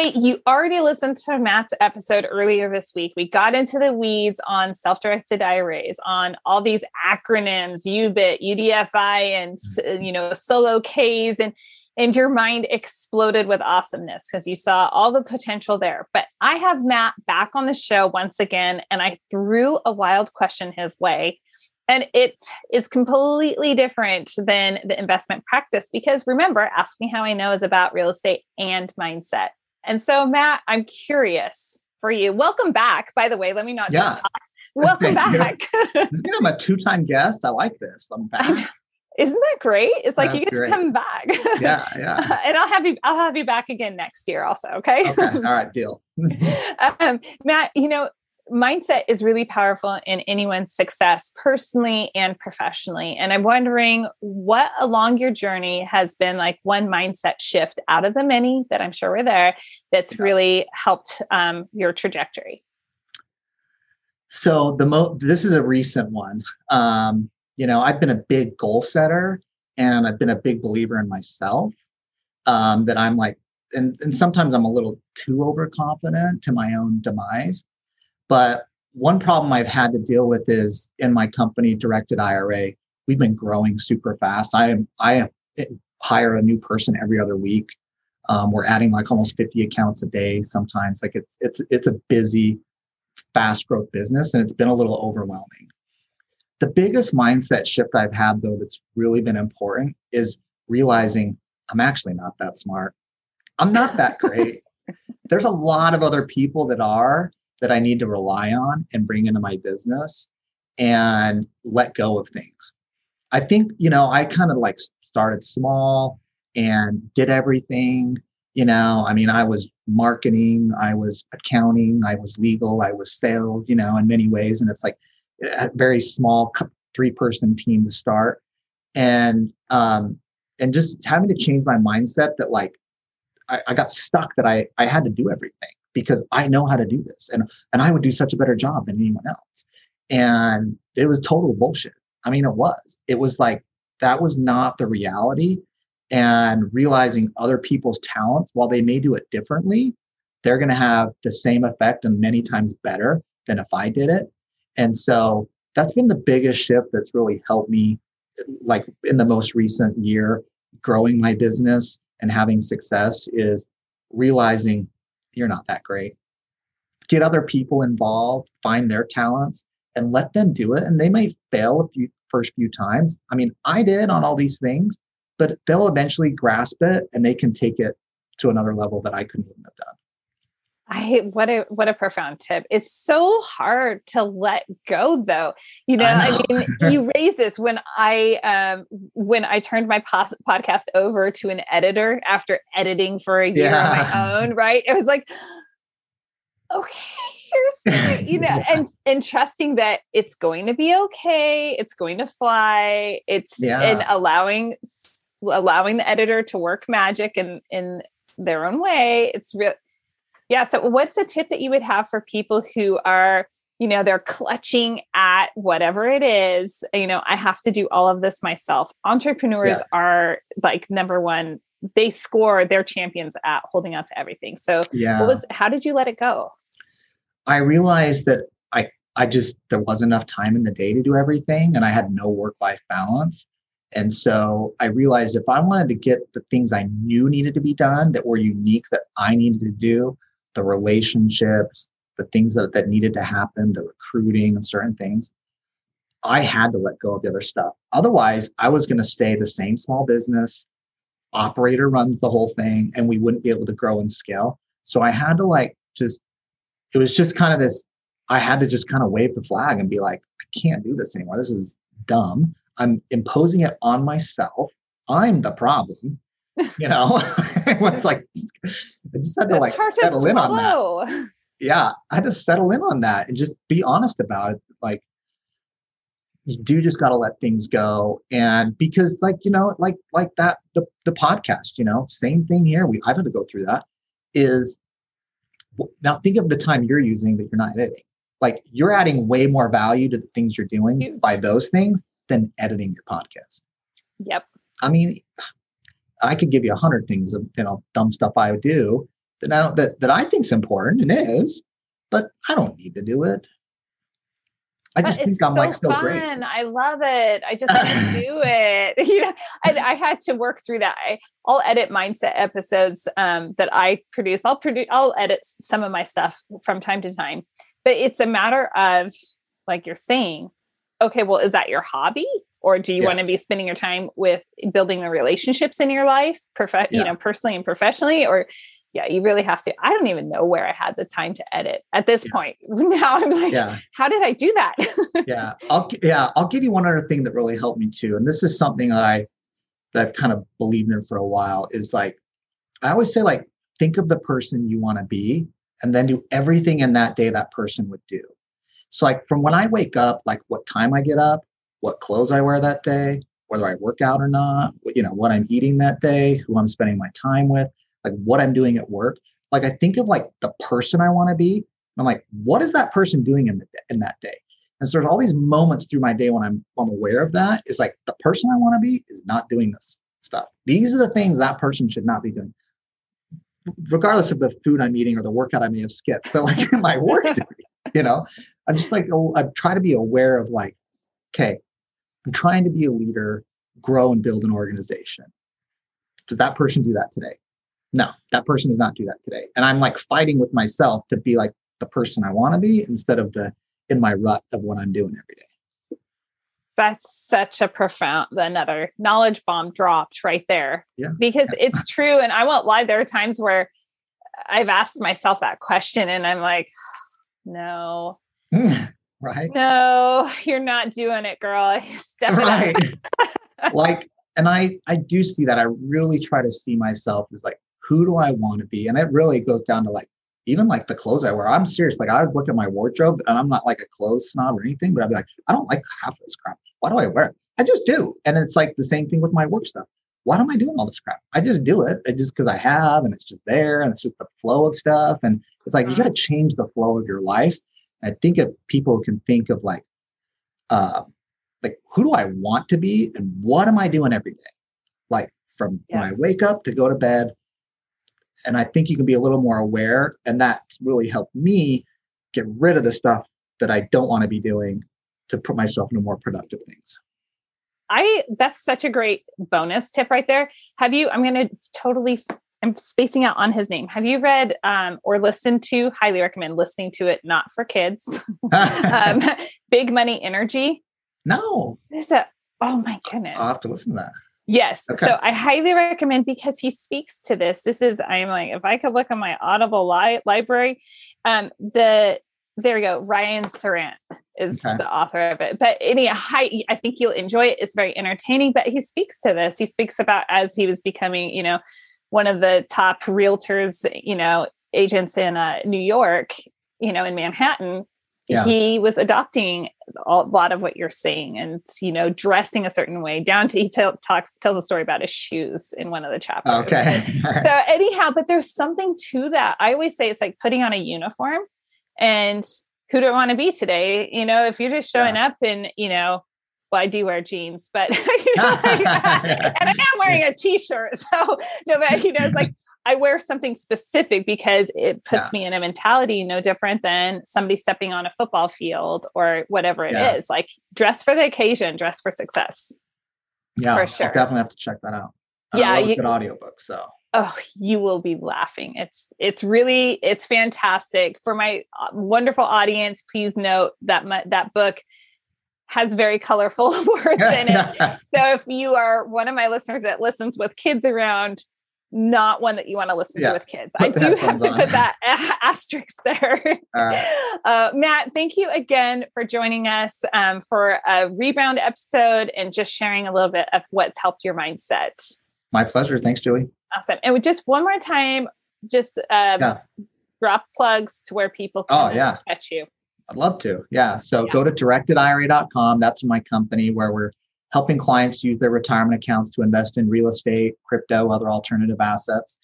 Hey, you already listened to Mat's episode earlier this week. We got into the weeds on self directed IRAs, on all these acronyms, UBIT, UDFI, and, mm-hmm. you know, solo Ks. And, and your mind exploded with awesomeness because you saw all the potential there. But I have Mat back on the show once again, and I threw a wild question his way. And it is completely different than the investment practice because remember, Ask Me How I Know is about real estate and mindset. And so, Mat, I'm curious for you. Welcome back, by the way. Let me not yeah. just talk. Welcome back. I'm a two time guest. I like this. I'm back. Isn't that great? It's like That's you get great. to come back. Yeah, yeah. and I'll have you. I'll have you back again next year, also. Okay. Okay. All right. Deal. um, Mat, you know, mindset is really powerful in anyone's success personally and professionally. And I'm wondering what along your journey has been like one mindset shift out of the many that I'm sure were there that's really helped um, your trajectory. So the mo this is a recent one. Um, you know, I've been a big goal setter and I've been a big believer in myself. Um, that I'm like, and, and sometimes I'm a little too overconfident to my own demise. But one problem I've had to deal with is in my company, Directed IRA, we've been growing super fast. I am I hire a new person every other week. Um, we're adding like almost 50 accounts a day sometimes. Like it's it's it's a busy, fast growth business, and it's been a little overwhelming. The biggest mindset shift I've had though that's really been important is realizing I'm actually not that smart. I'm not that great. There's a lot of other people that are, that I need to rely on and bring into my business and let go of things. I think, you know, I kind of like started small and did everything. You know, I mean, I was marketing, I was accounting, I was legal, I was sales, you know, in many ways. And it's like a very small three person team to start. And, um, and just having to change my mindset that like I, I got stuck that I, I had to do everything because I know how to do this and and I would do such a better job than anyone else. And it was total bullshit. I mean, it was. It was like that was not the reality. And realizing other people's talents, while they may do it differently, they're going to have the same effect and many times better than if I did it. And so that's been the biggest shift that's really helped me, like in the most recent year, growing my business and having success is realizing you're not that great. Get other people involved, find their talents, and let them do it. And they may fail a few first few times. I mean, I did on all these things, but they'll eventually grasp it and they can take it to another level that I couldn't even have done. I what a what a profound tip. It's so hard to let go though. You know, I, know. I mean, you raise this when I um when I turned my pos- podcast over to an editor after editing for a year yeah. on my own, right? It was like okay, here's you know, yeah. and and trusting that it's going to be okay, it's going to fly. It's yeah. and allowing allowing the editor to work magic in in their own way. It's real yeah. So, what's a tip that you would have for people who are, you know, they're clutching at whatever it is? You know, I have to do all of this myself. Entrepreneurs yeah. are like number one, they score, they're champions at holding on to everything. So, yeah. what was, how did you let it go? I realized that I, I just, there wasn't enough time in the day to do everything and I had no work life balance. And so I realized if I wanted to get the things I knew needed to be done that were unique that I needed to do, the relationships, the things that, that needed to happen, the recruiting and certain things, I had to let go of the other stuff. Otherwise, I was going to stay the same small business, operator runs the whole thing, and we wouldn't be able to grow and scale. So I had to like just, it was just kind of this, I had to just kind of wave the flag and be like, I can't do this anymore. This is dumb. I'm imposing it on myself. I'm the problem you know it was like i just had to like settle in on that. yeah i had to settle in on that and just be honest about it like you do just got to let things go. And because like you know like like that the, the podcast you know same thing here we i've had to go through that is now think of the time you're using that you're not editing. Like you're adding way more value to the things you're doing Huge. by those things than editing your podcast. Yep. I mean I could give you a hundred things of you know dumb stuff I would do, that I, that, that I think's important and is, but I don't need to do it. I just think I'm so like so fun. great. I love it. I just want to do it. You know, I, I, had to work through that. I, will edit mindset episodes um, that I produce. I'll produce. I'll edit some of my stuff from time to time, but it's a matter of, like you're saying, okay, well, is that your hobby, or do you yeah. want to be spending your time with building the relationships in your life, prof- yeah. you know, personally and professionally, or yeah, you really have to. I don't even know where I had the time to edit at this yeah. point. Now I'm like, how did I do that? yeah, I'll yeah, I'll give you one other thing that really helped me too, and this is something that I that I've kind of believed in for a while. Is like, I always say like, think of the person you want to be, and then do everything in that day that person would do. So like from when I wake up, like what time I get up, what clothes I wear that day, whether I work out or not, you know, what I'm eating that day, who I'm spending my time with like what I'm doing at work. Like I think of like the person I want to be. I'm like, what is that person doing in the in that day? And so there's all these moments through my day when I'm I'm aware of that. It's like the person I want to be is not doing this stuff. These are the things that person should not be doing, regardless of the food I'm eating or the workout I may have skipped. But like in my work day, you know, I'm just like oh, I try to be aware of like, okay, I'm trying to be a leader, grow and build an organization. Does that person do that today? no, that person does not do that today. And I'm like fighting with myself to be like the person I want to be instead of the in my rut of what I'm doing every day. That's such a profound another knowledge bomb dropped right there. Yeah. Because it's true. And I won't lie, there are times where I've asked myself that question and I'm like, no. Mm. Right. No, you're not doing it, girl. Step right. like and I I do see that. I really try to see myself as like who do I want to be? And it really goes down to like even like the clothes I wear. I'm serious. Like I would look at my wardrobe and I'm not like a clothes snob or anything, but I'd be like, I don't like half this crap. Why do I wear it? I just do. And it's like the same thing with my work stuff. Why am I doing all this crap? I just do it. It just because I have and it's just there and it's just the flow of stuff. And it's like you mm-hmm. got to change the flow of your life. I think if people can think of like, uh, like who do I want to be and what am I doing every day? Like from yeah. when I wake up to go to bed, and I think you can be a little more aware. And that's really helped me get rid of the stuff that I don't want to be doing to put myself into more productive things. I that's such a great bonus tip right there. Have you I'm going to totally I'm spacing out on his name. Have you read um, or listened to? Highly recommend listening to it. Not for kids. um, Big Money Energy. No. Is it? Oh my goodness. I'll have to listen to that. Yes. Okay. So I highly recommend because he speaks to this. This is I'm like if I could look at my Audible li- library, um, the there we go. Ryan Serhant is okay. the author of it. But any high, I think you'll enjoy it. It's very entertaining. But he speaks to this. He speaks about as he was becoming, you know, one of the top realtors, you know, agents in uh, New York, you know, in Manhattan yeah. he was adopting a lot of what you're saying and you know dressing a certain way down to he t- talks tells a story about his shoes in one of the chapters okay so anyhow but there's something to that i always say it's like putting on a uniform and who do i want to be today you know if you're just showing yeah. up and you know well, I do wear jeans, but you know, like, and I am wearing a t-shirt. So no, but you know, it's like I wear something specific because it puts yeah. me in a mentality no different than somebody stepping on a football field or whatever it yeah. is. Like dress for the occasion, dress for success. Yeah, for sure. I'll definitely have to check that out. I yeah, you, good audiobook. So oh, you will be laughing. It's it's really it's fantastic for my uh, wonderful audience. Please note that my, that book has very colorful words in it. so if you are one of my listeners that listens with kids around, not one that you want to listen yeah. to with kids. Put I do have to on. put that asterisk there. Uh, Mat, thank you again for joining us um, for a rebound episode and just sharing a little bit of what's helped your mindset. My pleasure. Thanks, Julie. Awesome. And just one more time, just um, yeah. drop plugs to where people can oh, yeah. catch you. I'd love to. Yeah. So yeah. go to directedira.com. That's my company where we're helping clients use their retirement accounts to invest in real estate, crypto, other alternative assets.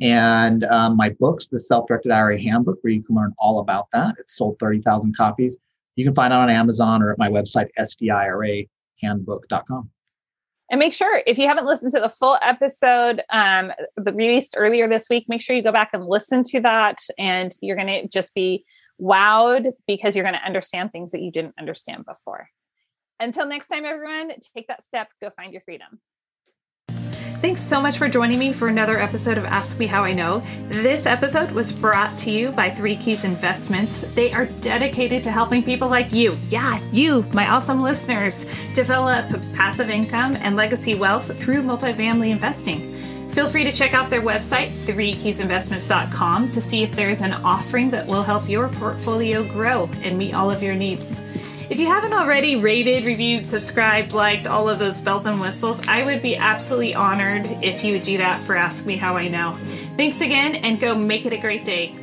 And um, my books, the Self Directed IRA Handbook, where you can learn all about that. It's sold 30,000 copies. You can find it on Amazon or at my website, sdirahandbook.com. And make sure if you haven't listened to the full episode um, the released earlier this week, make sure you go back and listen to that. And you're going to just be wowed because you're going to understand things that you didn't understand before. Until next time, everyone, take that step, go find your freedom. Thanks so much for joining me for another episode of Ask Me How I Know. This episode was brought to you by Three Keys Investments. They are dedicated to helping people like you, yeah, you, my awesome listeners, develop passive income and legacy wealth through multifamily investing. Feel free to check out their website, threekeysinvestments.com, to see if there is an offering that will help your portfolio grow and meet all of your needs. If you haven't already rated, reviewed, subscribed, liked all of those bells and whistles, I would be absolutely honored if you would do that for Ask Me How I Know. Thanks again and go make it a great day.